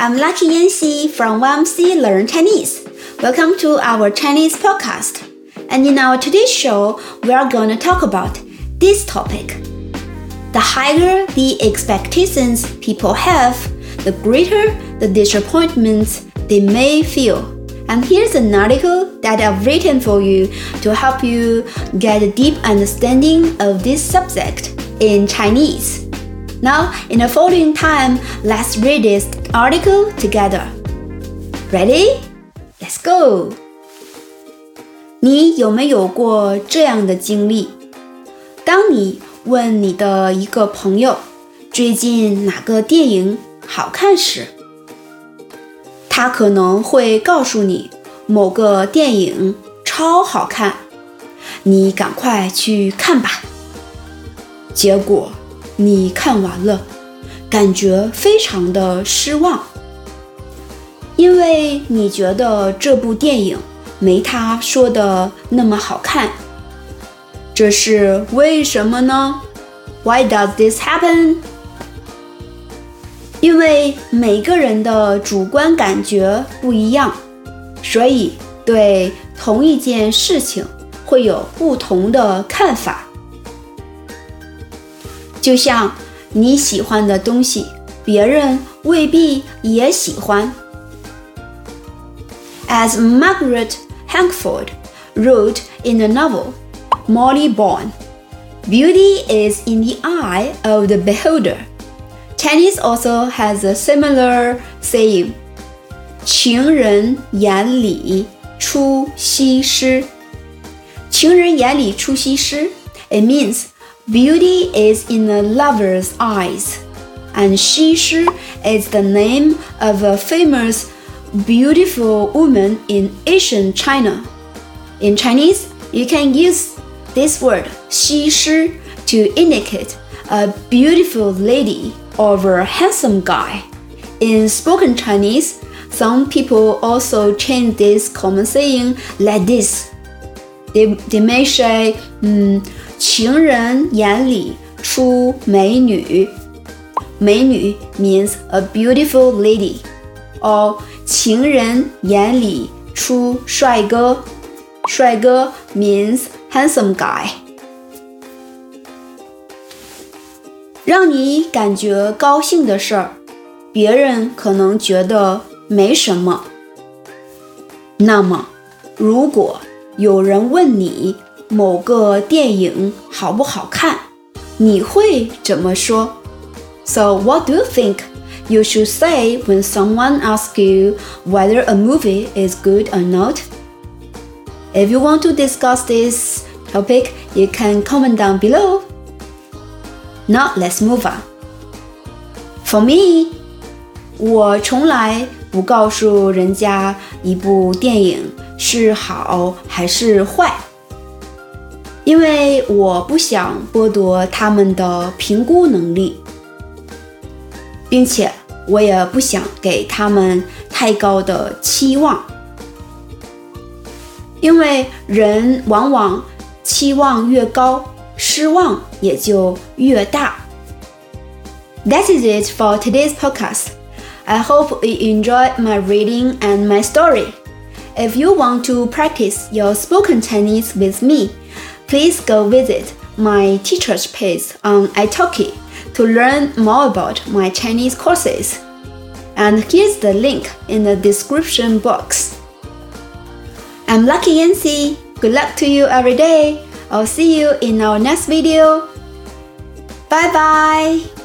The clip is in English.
I'm Lucky Yancy from YMC Learn Chinese. Welcome to our Chinese podcast. And in our today's show, we are going to talk about this topic. The higher the expectations people have, the greater the disappointments they may feel. And here's an article that I've written for you to help you get a deep understanding of this subject in Chinese. Now, in the following time, let's read this article together. Ready? Let's go. 你有没有过这样的经历？当你问你的一个朋友最近哪个电影好看时，他可能会告诉你某个电影超好看，你赶快去看吧。结果。你看完了，感觉非常的失望，因为你觉得这部电影没他说的那么好看。这是为什么呢？Why does this happen？因为每个人的主观感觉不一样，所以对同一件事情会有不同的看法。就像你喜欢的东西，别人未必也喜欢。As Margaret Hungerford wrote in the novel Molly Bawn, beauty is in the eye of the beholder. Chinese also has a similar saying. 情人眼里出西施。情人眼里出西施，it means Beauty is in a lover's eyes, and Xi Shi is the name of a famous beautiful woman in ancient China. In Chinese, you can use this word Xi Shi to indicate a beautiful lady or a handsome guy. In spoken Chinese, some people also change this common saying like this. They, they may say, mm, 情人眼里出美女，美女 means a beautiful lady，or 情人眼里出帅哥，帅哥 means handsome guy。让你感觉高兴的事儿，别人可能觉得没什么。那么，如果有人问你，某个电影好不好看，你会怎么说？So what do you think you should say when someone asks you whether a movie is good or not? If you want to discuss this topic, you can comment down below. Now let's move on. For me, 我从来不告诉人家一部电影是好还是坏。 因为我不想剥夺他们的评估能力，并且我也不想给他们太高的期望，因为人往往期望越高，失望也就越大。That is it for today's podcast. I hope you enjoyed my reading and my story. If you want to practice your spoken Chinese with me, please go visit my teacher's page on italki to learn more about my Chinese courses. And here's the link in the description box. I'm Lucky Yancy. Good luck to you every day. I'll see you in our next video. Bye bye.